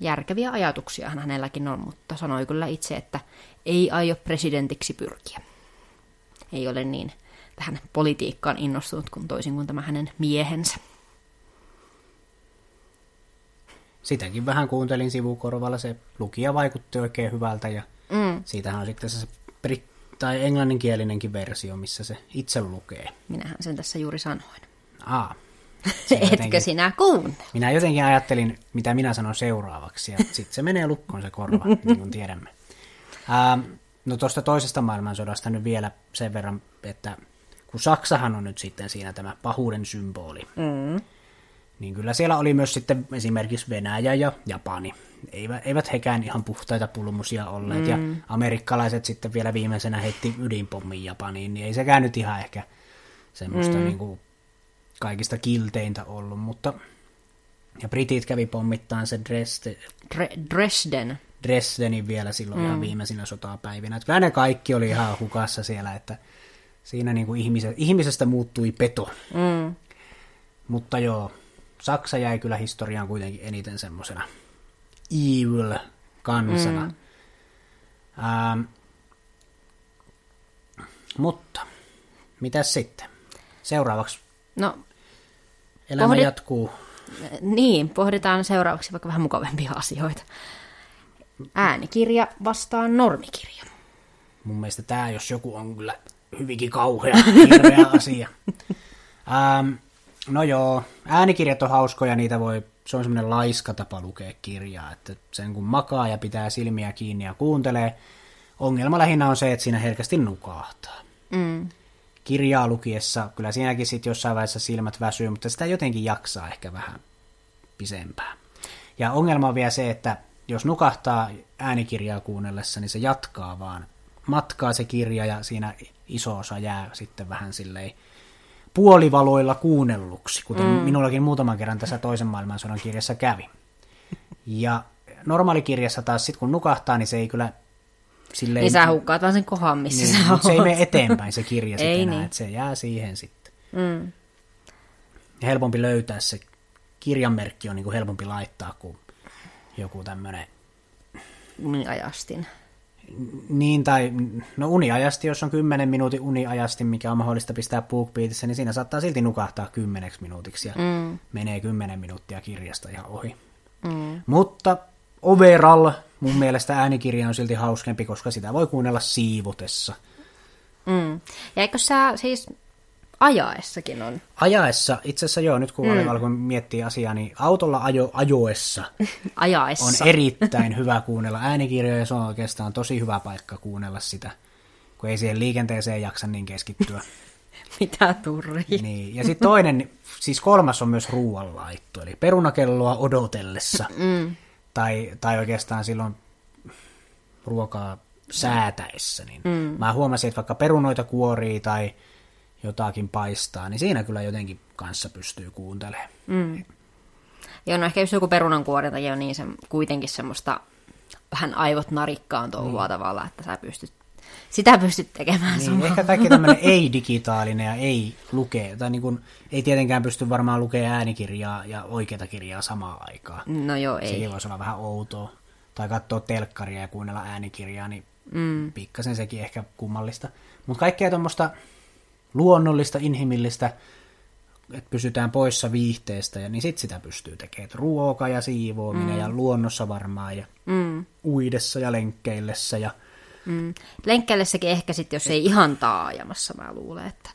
järkeviä ajatuksia hänelläkin on, mutta sanoi kyllä itse, että ei aio presidentiksi pyrkiä. Ei ole niin tähän politiikkaan innostunut kuin toisin kuin tämä hänen miehensä. Sitäkin vähän kuuntelin sivukorvalla, se lukija vaikutti oikein hyvältä ja mm. siitähän on sitten se brit- tai englanninkielinenkin versio, missä se itse lukee. Minähän sen tässä juuri sanoin. Aa. Etkö jotenkin, sinä kuuntele? Minä jotenkin ajattelin, mitä minä sanon seuraavaksi, ja sitten se menee lukkoon se korva, niin kuin tiedämme. Ähm, no tuosta toisesta maailmansodasta nyt vielä sen verran, että kun Saksahan on nyt sitten siinä tämä pahuuden symboli, mm niin kyllä siellä oli myös sitten esimerkiksi Venäjä ja Japani. Eivät, eivät hekään ihan puhtaita pulmusia olleet, mm. ja amerikkalaiset sitten vielä viimeisenä heitti ydinpommin Japaniin, niin ei sekään nyt ihan ehkä semmoista mm. niin kuin kaikista kilteintä ollut, mutta ja britit kävi pommittaan se Dresde, Dre- Dresden. Dresdenin vielä silloin mm. ihan viimeisinä sotapäivinä. Että kyllä ne kaikki oli ihan hukassa siellä, että siinä niin kuin ihmisestä, ihmisestä muuttui peto. Mm. Mutta joo, Saksa jäi kyllä historiaan kuitenkin eniten semmoisena evil kansana. Mm. Ähm, mutta, mitäs sitten? Seuraavaksi. No, Elämä pohdit... jatkuu. Niin, pohditaan seuraavaksi vaikka vähän mukavempia asioita. Äänikirja vastaan normikirja. Mun mielestä tämä, jos joku on kyllä hyvinkin kauhea, hirveä asia. Ähm, No joo, äänikirjat on hauskoja, niitä voi, se on semmoinen laiska tapa lukea kirjaa, että sen kun makaa ja pitää silmiä kiinni ja kuuntelee, ongelma lähinnä on se, että siinä herkästi nukahtaa. Mm. Kirjaa lukiessa, kyllä siinäkin sitten jossain vaiheessa silmät väsyy, mutta sitä jotenkin jaksaa ehkä vähän pisempään. Ja ongelma on vielä se, että jos nukahtaa äänikirjaa kuunnellessa, niin se jatkaa vaan. Matkaa se kirja ja siinä iso osa jää sitten vähän silleen puolivaloilla kuunnelluksi, kuten mm. minullakin muutaman kerran tässä toisen maailmansodan kirjassa kävi. Ja normaalikirjassa taas sitten kun nukahtaa, niin se ei kyllä silleen... Niin sä hukkaat vaan sen kohan, missä niin, sä oot. Se ei mene eteenpäin se kirja sitten enää, niin. että se jää siihen sitten. Mm. Ja helpompi löytää se kirjanmerkki on niin kuin helpompi laittaa kuin joku tämmöinen... Uniajastin. Niin, tai no uniajasti, jos on 10 minuutin uniajasti, mikä on mahdollista pistää BookBeatissä, niin siinä saattaa silti nukahtaa kymmeneksi minuutiksi ja mm. menee 10 minuuttia kirjasta ihan ohi. Mm. Mutta overall mun mielestä äänikirja on silti hauskempi, koska sitä voi kuunnella siivotessa. Mm. Ja eikö sä siis ajaessakin on? Ajaessa, itse asiassa joo, nyt kun mm. alkoin miettiä asiaa, niin autolla ajo, ajoessa Ajaessa. on erittäin hyvä kuunnella äänikirjoja, ja se on oikeastaan tosi hyvä paikka kuunnella sitä, kun ei siihen liikenteeseen jaksa niin keskittyä. Mitä turri. Niin. Ja sitten toinen, siis kolmas on myös ruoanlaitto, eli perunakelloa odotellessa. Mm. Tai, tai oikeastaan silloin ruokaa säätäessä. Niin mm. Mä huomasin, että vaikka perunoita kuorii tai jotakin paistaa, niin siinä kyllä jotenkin kanssa pystyy kuuntelemaan. Mm. Joo, no ehkä just joku perunankuori on niin se, kuitenkin semmoista vähän aivot narikkaan touhua mm. tavalla, että sä pystyt sitä pystyt tekemään niin, Ehkä kaikki tämmöinen ei-digitaalinen ja ei-lukee, tai niin kuin, ei tietenkään pysty varmaan lukemaan äänikirjaa ja oikeata kirjaa samaan aikaan. No joo, ei. Sekin voisi olla vähän outoa. Tai katsoa telkkaria ja kuunnella äänikirjaa, niin mm. pikkasen sekin ehkä kummallista. Mutta kaikkea tuommoista luonnollista, inhimillistä, että pysytään poissa viihteestä, ja niin sit sitä pystyy tekemään. Ruoka ja siivoaminen mm. ja luonnossa varmaan ja mm. uidessa ja lenkkeillessä ja Mm. Lenkkäillessäkin ehkä sitten, jos ei ihan taajamassa, mä luulen, että...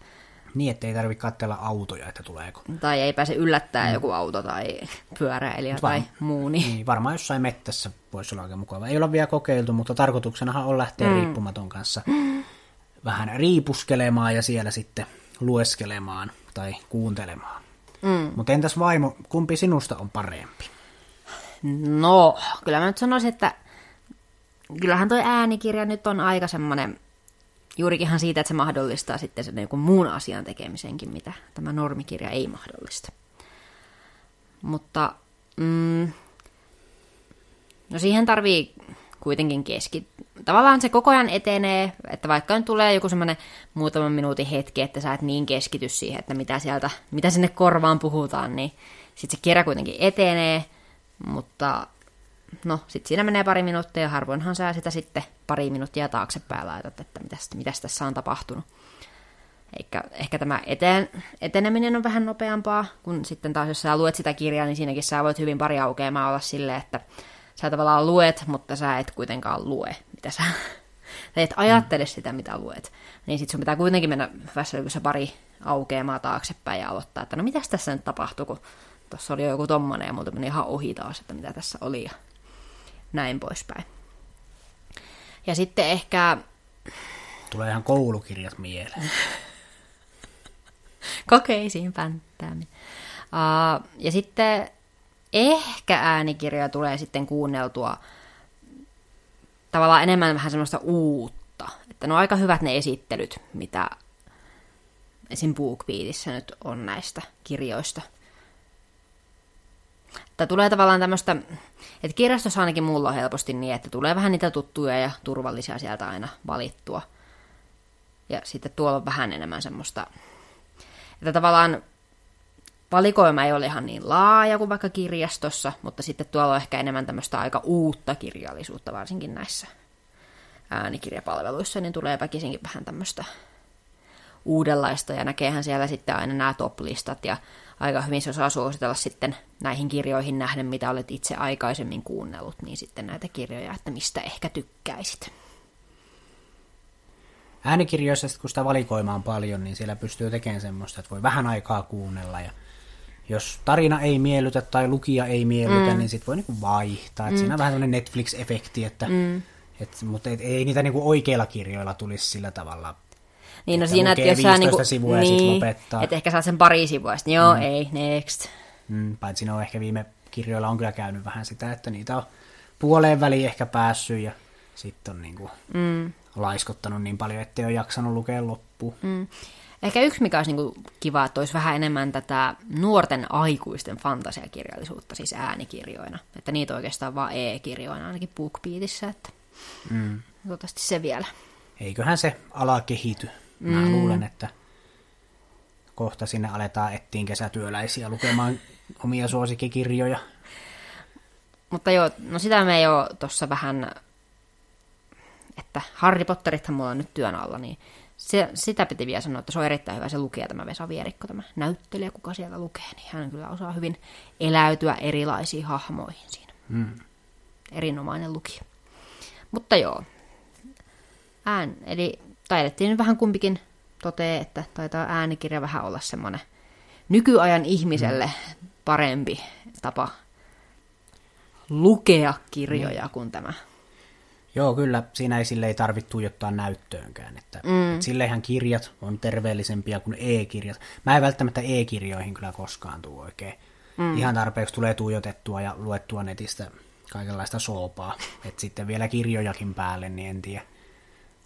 Niin, ettei tarvitse katsella autoja, että tuleeko. Tai ei pääse yllättää mm. joku auto tai pyöräilijä Mut tai muu. Niin... niin. varmaan jossain mettässä voisi olla aika mukava. Ei ole vielä kokeiltu, mutta tarkoituksenahan on lähteä mm. riippumaton kanssa mm. vähän riipuskelemaan ja siellä sitten lueskelemaan tai kuuntelemaan. Mm. Mutta entäs vaimo, kumpi sinusta on parempi? No, kyllä mä nyt sanoisin, että kyllähän toi äänikirja nyt on aika semmoinen, juurikinhan siitä, että se mahdollistaa sitten sen joku muun asian tekemisenkin, mitä tämä normikirja ei mahdollista. Mutta mm, no siihen tarvii kuitenkin keski. Tavallaan se koko ajan etenee, että vaikka nyt tulee joku semmoinen muutaman minuutin hetki, että sä et niin keskity siihen, että mitä sieltä, mitä sinne korvaan puhutaan, niin sitten se kirja kuitenkin etenee, mutta no, sitten siinä menee pari minuuttia ja harvoinhan sä sitä sitten pari minuuttia taaksepäin laitat, että mitäs, mitäs tässä on tapahtunut. Eikä, ehkä tämä eteen, eteneminen on vähän nopeampaa, kun sitten taas jos sä luet sitä kirjaa, niin siinäkin sä voit hyvin pari aukeamaa olla silleen, että sä tavallaan luet, mutta sä et kuitenkaan lue, mitä sä... Tai et ajattele mm. sitä, mitä luet. Niin sit sun pitää kuitenkin mennä se pari aukeamaa taaksepäin ja aloittaa, että no mitäs tässä nyt tapahtui, kun tuossa oli joku tommonen ja muuta meni ihan ohi taas, että mitä tässä oli. Ja näin poispäin. Ja sitten ehkä... Tulee ihan koulukirjat mieleen. Kokeisiin pänttääminen. Uh, ja sitten ehkä äänikirjoja tulee sitten kuunneltua tavallaan enemmän vähän semmoista uutta. Että ne on aika hyvät ne esittelyt, mitä esim. BookBeatissä nyt on näistä kirjoista – tai tulee tavallaan tämmöistä, että kirjastossa ainakin mulla on helposti niin, että tulee vähän niitä tuttuja ja turvallisia sieltä aina valittua. Ja sitten tuolla on vähän enemmän semmoista, että tavallaan valikoima ei ole ihan niin laaja kuin vaikka kirjastossa, mutta sitten tuolla on ehkä enemmän tämmöistä aika uutta kirjallisuutta, varsinkin näissä äänikirjapalveluissa, niin tulee väkisinkin vähän tämmöistä uudenlaista, ja näkeehän siellä sitten aina nämä top-listat, ja aika hyvin se osaa suositella sitten näihin kirjoihin nähden, mitä olet itse aikaisemmin kuunnellut, niin sitten näitä kirjoja, että mistä ehkä tykkäisit. Äänikirjoissa, kun sitä valikoimaa on paljon, niin siellä pystyy tekemään semmoista, että voi vähän aikaa kuunnella ja jos tarina ei miellytä tai lukija ei miellytä, mm. niin sitten voi niinku vaihtaa. Mm. Siinä on vähän sellainen Netflix-efekti, että, mm. et, mutta et, ei niitä niinku oikeilla kirjoilla tulisi sillä tavalla niin no siinä, että jos sä niinku, sivua niin, lopettaa. Että ehkä saa sen pari sivua, sitten joo, mm. ei, next. Mm, paitsi ne on ehkä viime kirjoilla on kyllä käynyt vähän sitä, että niitä on puoleen väliin ehkä päässyt ja sitten on niin kuin mm. laiskottanut niin paljon, ettei ole jaksanut lukea loppuun. Mm. Ehkä yksi, mikä olisi niin kiva, että olisi vähän enemmän tätä nuorten aikuisten fantasiakirjallisuutta, siis äänikirjoina. Että niitä oikeastaan vaan e-kirjoina, ainakin BookBeatissä, että mm. toivottavasti se vielä. Eiköhän se ala kehity. Mä mm. luulen, että kohta sinne aletaan ettiin kesätyöläisiä lukemaan omia suosikkikirjoja. Mutta joo, no sitä me jo tuossa vähän, että Harry Potterithan mulla on nyt työn alla, niin se, sitä piti vielä sanoa, että se on erittäin hyvä se lukija, tämä Vesa Vierikko, tämä näyttelijä, kuka siellä lukee, niin hän kyllä osaa hyvin eläytyä erilaisiin hahmoihin siinä. Mm. Erinomainen lukija. Mutta joo, ään, eli taidettiin vähän kumpikin totee, että taitaa äänikirja vähän olla semmoinen nykyajan ihmiselle mm. parempi tapa lukea kirjoja mm. kuin tämä Joo, kyllä. Siinä ei sille ei tarvitse tuijottaa näyttöönkään. Että, mm. et silleenhän kirjat on terveellisempiä kuin e-kirjat. Mä en välttämättä e-kirjoihin kyllä koskaan tuu oikein. Mm. Ihan tarpeeksi tulee tuijotettua ja luettua netistä kaikenlaista soopaa. Että sitten vielä kirjojakin päälle, niin en tiedä,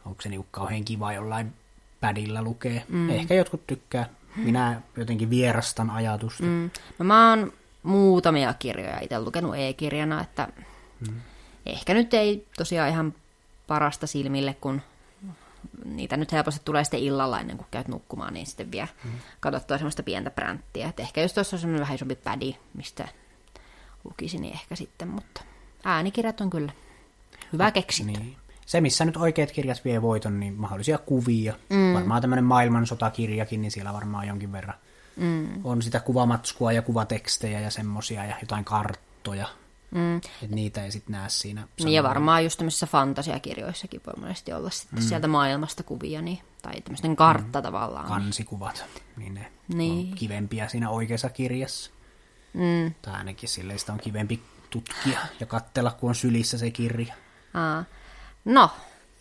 onko se niinku kauhean kiva jollain pädillä lukee. Mm. Ehkä jotkut tykkää. Minä jotenkin vierastan ajatusta. Mm. No mä oon muutamia kirjoja itse lukenut e-kirjana, että mm ehkä nyt ei tosiaan ihan parasta silmille, kun niitä nyt helposti tulee sitten illalla ennen kuin käyt nukkumaan, niin sitten vielä mm. katsottua semmoista pientä bränttiä. Et ehkä jos tuossa on semmoinen vähän isompi pädi, mistä lukisin, niin ehkä sitten, mutta äänikirjat on kyllä hyvä keksintö. Niin. Se, missä nyt oikeat kirjat vie voiton, niin mahdollisia kuvia. Mm. Varmaan tämmöinen maailmansotakirjakin, niin siellä varmaan jonkin verran mm. on sitä kuvamatskua ja kuvatekstejä ja semmosia ja jotain karttoja. Mm. Et niitä ei sitten näe siinä. Niin ja varmaan just tämmöisissä fantasiakirjoissakin voi monesti olla sitten mm. sieltä maailmasta kuvia, niin, tai tämmöisten kartta mm. tavallaan. Kansikuvat, niin ne niin. on kivempiä siinä oikeassa kirjassa. Mm. Tai ainakin silleen sitä on kivempi tutkia ja katsella, kun on sylissä se kirja. Aa. No,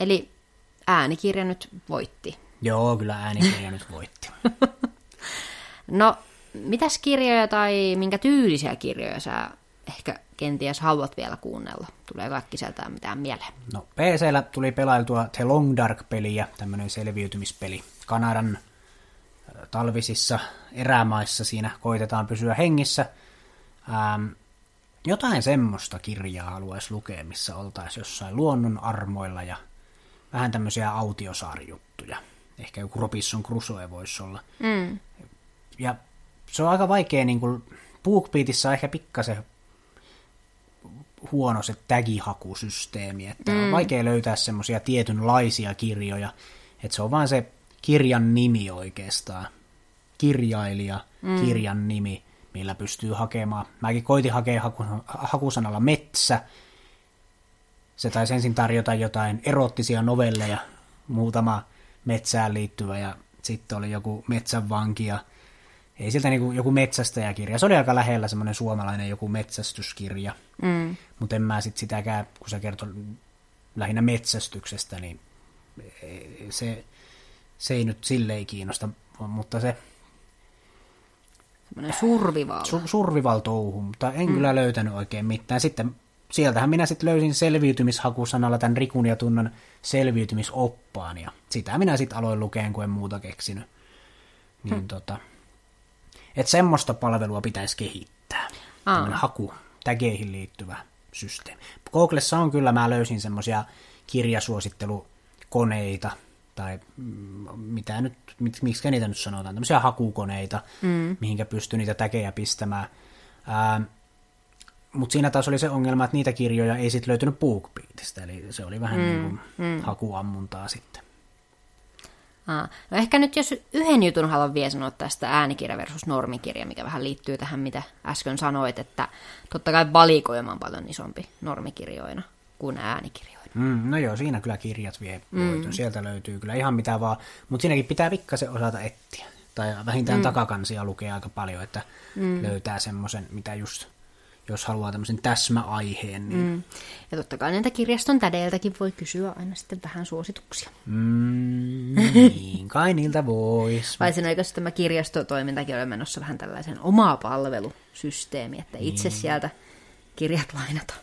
eli äänikirja nyt voitti. Joo, kyllä äänikirja nyt voitti. no, mitäs kirjoja tai minkä tyylisiä kirjoja sä ehkä kenties haluat vielä kuunnella? Tulee kaikki sieltä mitään mieleen? No PCllä tuli pelailtua The Long Dark-peliä, tämmöinen selviytymispeli. Kanadan äh, talvisissa erämaissa siinä koitetaan pysyä hengissä. Ähm, jotain semmoista kirjaa haluaisi lukea, missä oltaisiin jossain luonnon armoilla ja vähän tämmöisiä autiosaarjuttuja. Ehkä joku Robinson Crusoe voisi olla. Mm. Ja se on aika vaikea, niin kuin BookBeatissa on ehkä pikkasen huono se tagihakusysteemi, että mm. on vaikea löytää semmoisia tietynlaisia kirjoja, että se on vain se kirjan nimi oikeastaan, kirjailija, mm. kirjan nimi, millä pystyy hakemaan. Mäkin koitin hakea haku, hakusanalla metsä, se taisi ensin tarjota jotain erottisia novelleja, muutama metsään liittyvä ja sitten oli joku metsänvanki ja ei siltä niin joku metsästäjäkirja. Se oli aika lähellä semmoinen suomalainen joku metsästyskirja. Mm. Mutta en mä sit sitäkään, kun se kertoi lähinnä metsästyksestä, niin se, se ei nyt silleen kiinnosta, mutta se... Semmoinen survival. Su, survival touhu, mutta en mm. kyllä löytänyt oikein mitään. Sitten sieltähän minä sitten löysin selviytymishakusanalla tämän Rikun ja Tunnan selviytymisoppaan, ja sitä minä sitten aloin lukeen, kun en muuta keksinyt. Niin hmm. tota, että semmoista palvelua pitäisi kehittää. Tämmöinen haku, tägeihin liittyvä systeemi. Googlessa on kyllä, mä löysin semmoisia kirjasuosittelukoneita, tai mm, mitä nyt, miksi niitä nyt sanotaan, tämmöisiä hakukoneita, mm. mihinkä pystyy niitä tägejä pistämään. Mutta siinä taas oli se ongelma, että niitä kirjoja ei sitten löytynyt BookBeatista, eli se oli vähän mm. niin kuin mm. hakuammuntaa sitten. Aa. No ehkä nyt jos yhden jutun haluan vielä sanoa tästä äänikirja versus normikirja, mikä vähän liittyy tähän, mitä äsken sanoit, että totta kai valikoima on paljon isompi normikirjoina kuin äänikirjoina. Mm, no joo, siinä kyllä kirjat vie mm. Sieltä löytyy kyllä ihan mitä vaan, mutta siinäkin pitää pikkasen osata etsiä. Tai vähintään mm. takakansia lukee aika paljon, että mm. löytää semmoisen, mitä just jos haluaa tämmöisen täsmäaiheen. Niin... Mm. Ja totta kai näitä kirjaston tädeiltäkin voi kysyä aina sitten vähän suosituksia. Mm, niin kai niiltä voisi. Vai sen eikö tämä kirjastotoimintakin ole menossa vähän tällaisen omaa palvelusysteemi, että itse niin. sieltä kirjat lainata.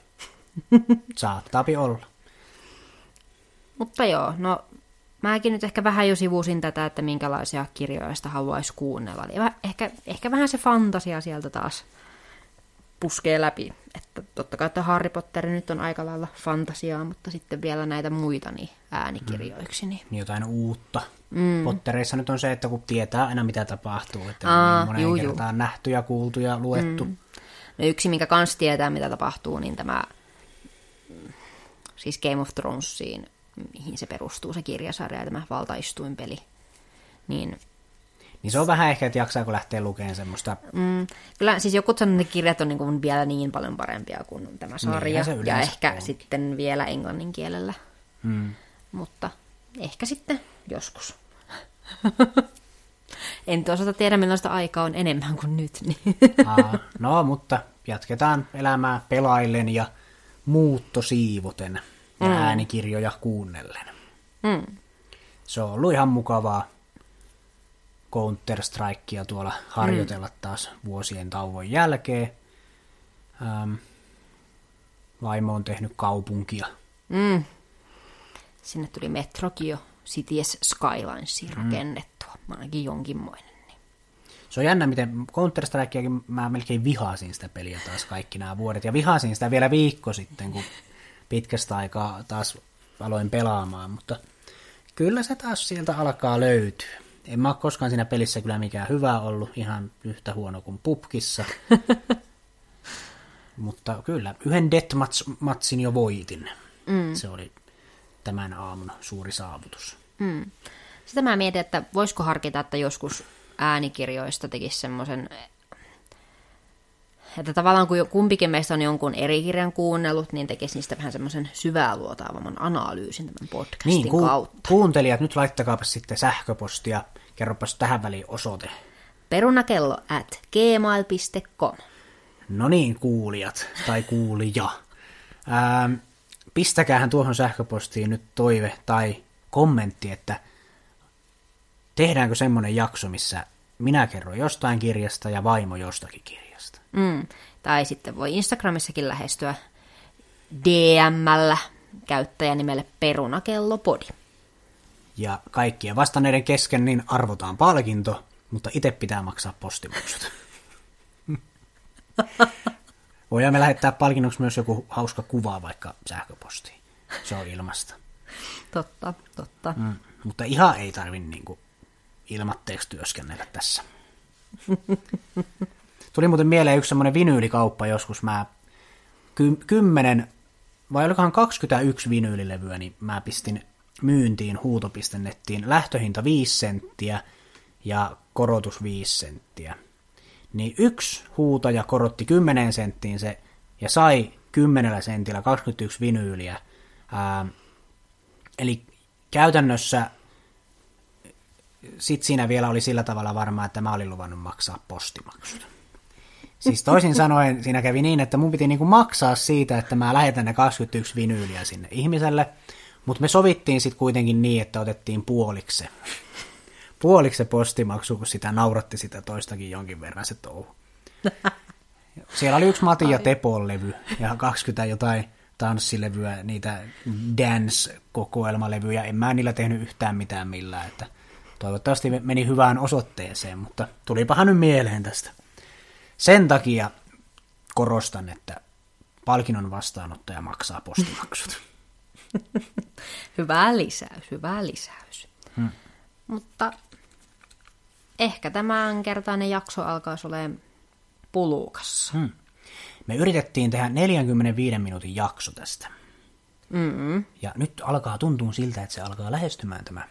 Saattaapi olla. Mutta joo, no mäkin nyt ehkä vähän jo sivusin tätä, että minkälaisia kirjoja sitä haluaisi kuunnella. Eli ehkä, ehkä vähän se fantasia sieltä taas puskee läpi. Että totta kai että Harry Potter nyt on aika lailla fantasiaa, mutta sitten vielä näitä muita niin äänikirjoiksi. Niin. Niin jotain uutta. Mm. Pottereissa nyt on se, että kun tietää aina mitä tapahtuu, että Aa, on niin moneen juu, juu. kertaan nähty ja kuultu ja luettu. Mm. No yksi, minkä kans tietää, mitä tapahtuu, niin tämä mm, siis Game of Thronesiin, mihin se perustuu se kirjasarja ja tämä valtaistuinpeli. Niin Niin se on vähän ehkä, että jaksaako lähteä lukemaan semmoista, Mm, kyllä siis joku sanoo, että ne kirjat on niin kuin vielä niin paljon parempia kuin tämä sarja. Se ja ehkä onkin. sitten vielä englannin kielellä. mm, Mutta ehkä sitten joskus. en toisaalta tiedä, millaista aikaa on enemmän kuin nyt. Niin. aa, no mutta jatketaan elämää pelaillen ja muuttosiivoten ja mm. äänikirjoja kuunnellen. Mm. Se on ollut ihan mukavaa Counter-Strikea tuolla harjoitella mm. taas vuosien tauon jälkeen. Ähm, vaimo on tehnyt kaupunkia. Mm. Sinne tuli metrokin jo Cities Skylinesiin Mm. rakennettua. Ainakin jonkinmoinen. Niin. Se on jännä, miten Counter-Strikeakin mä melkein vihasin sitä peliä taas kaikki nämä vuodet. Ja vihasin sitä vielä viikko sitten, kun pitkästä aikaa taas aloin pelaamaan. Mutta kyllä se taas sieltä alkaa löytyä. En mä ole koskaan siinä pelissä kyllä mikään hyvä ollut, ihan yhtä huono kuin pupkissa. Mutta kyllä, yhden deathmatch-matsin jo voitin. Mm. Se oli tämän aamun suuri saavutus. Mm. Sitä mä mietin, että voisiko harkita, että joskus äänikirjoista tekisi semmoisen, että tavallaan kun kumpikin meistä on jonkun eri kirjan kuunnellut, niin tekisi niistä vähän semmoisen syvää luotaavamman analyysin tämän podcastin Niin, ku- kautta. kuuntelijat, nyt laittakaapa sitten sähköpostia, kerropas tähän väliin osoite. Perunakello at gmail.com. No niin, kuulijat tai kuulija. Ähm, pistäkäähän tuohon sähköpostiin nyt toive tai kommentti, että tehdäänkö semmoinen jakso, missä minä kerron jostain kirjasta ja vaimo jostakin kirjasta. Mm. Tai sitten voi Instagramissakin lähestyä DMllä käyttäjänimelle perunakellopodi. Ja kaikkien vastanneiden kesken niin arvotaan palkinto, mutta itse pitää maksaa postimaksut. Voidaan me lähettää palkinnoksi myös joku hauska kuva vaikka sähköpostiin. Se on ilmasta. Totta, totta. Mm, mutta ihan ei tarvi niin ilmatteeksi työskennellä tässä. Tuli muuten mieleen yksi semmoinen vinyylikauppa joskus. Mä ky- 10 vai olikohan 21 vinyylilevyä, niin mä pistin myyntiin huutopistennettiin lähtöhinta 5 senttiä ja korotus 5 senttiä. Niin yksi huutaja korotti 10 senttiin se ja sai 10 sentillä 21 vinyyliä. Ää, eli käytännössä sitten siinä vielä oli sillä tavalla varmaa, että mä olin luvannut maksaa postimaksut. Siis toisin sanoen siinä kävi niin, että mun piti niinku maksaa siitä, että mä lähetän ne 21 vinyyliä sinne ihmiselle, mutta me sovittiin sitten kuitenkin niin, että otettiin puoliksi se, puoliksi se postimaksu, kun sitä nauratti sitä toistakin jonkin verran se touhu. Siellä oli yksi Mati ja Tepon levy ja 20 jotain tanssilevyä, niitä dance-kokoelmalevyjä. En mä niillä tehnyt yhtään mitään millään, että toivottavasti meni hyvään osoitteeseen, mutta tulipahan nyt mieleen tästä. Sen takia korostan, että palkinnon vastaanottaja maksaa postimaksut. Hyvä lisäys, hyvä lisäys. Hmm. Mutta ehkä tämän kertainen jakso alkaisi olemaan pulukassa. Hmm. Me yritettiin tehdä 45 minuutin jakso tästä. Mm-hmm. Ja nyt alkaa tuntua siltä, että se alkaa lähestymään tämä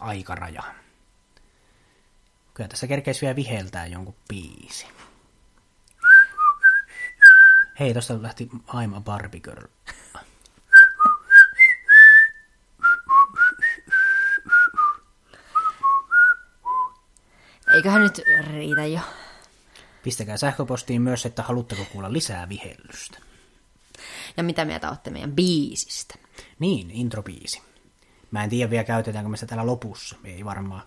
aikaraja. Kyllä tässä kerkeisi vielä viheltää jonkun biisi. Hei, tosta lähti I'm a Barbie Girl. Eiköhän nyt riitä jo. Pistäkää sähköpostiin myös, että haluatteko kuulla lisää vihellystä. Ja mitä mieltä olette meidän biisistä? Niin, introbiisi. Mä en tiedä vielä, käytetäänkö me sitä täällä lopussa. Ei varmaan.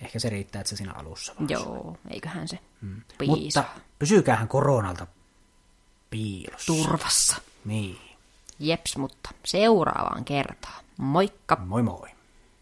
Ehkä se riittää, että se siinä alussa vaan. Joo, eiköhän se hmm. Mutta pysykäähän koronalta piilossa. Turvassa. Niin. Jeps, mutta seuraavaan kertaan. Moikka! Moi moi!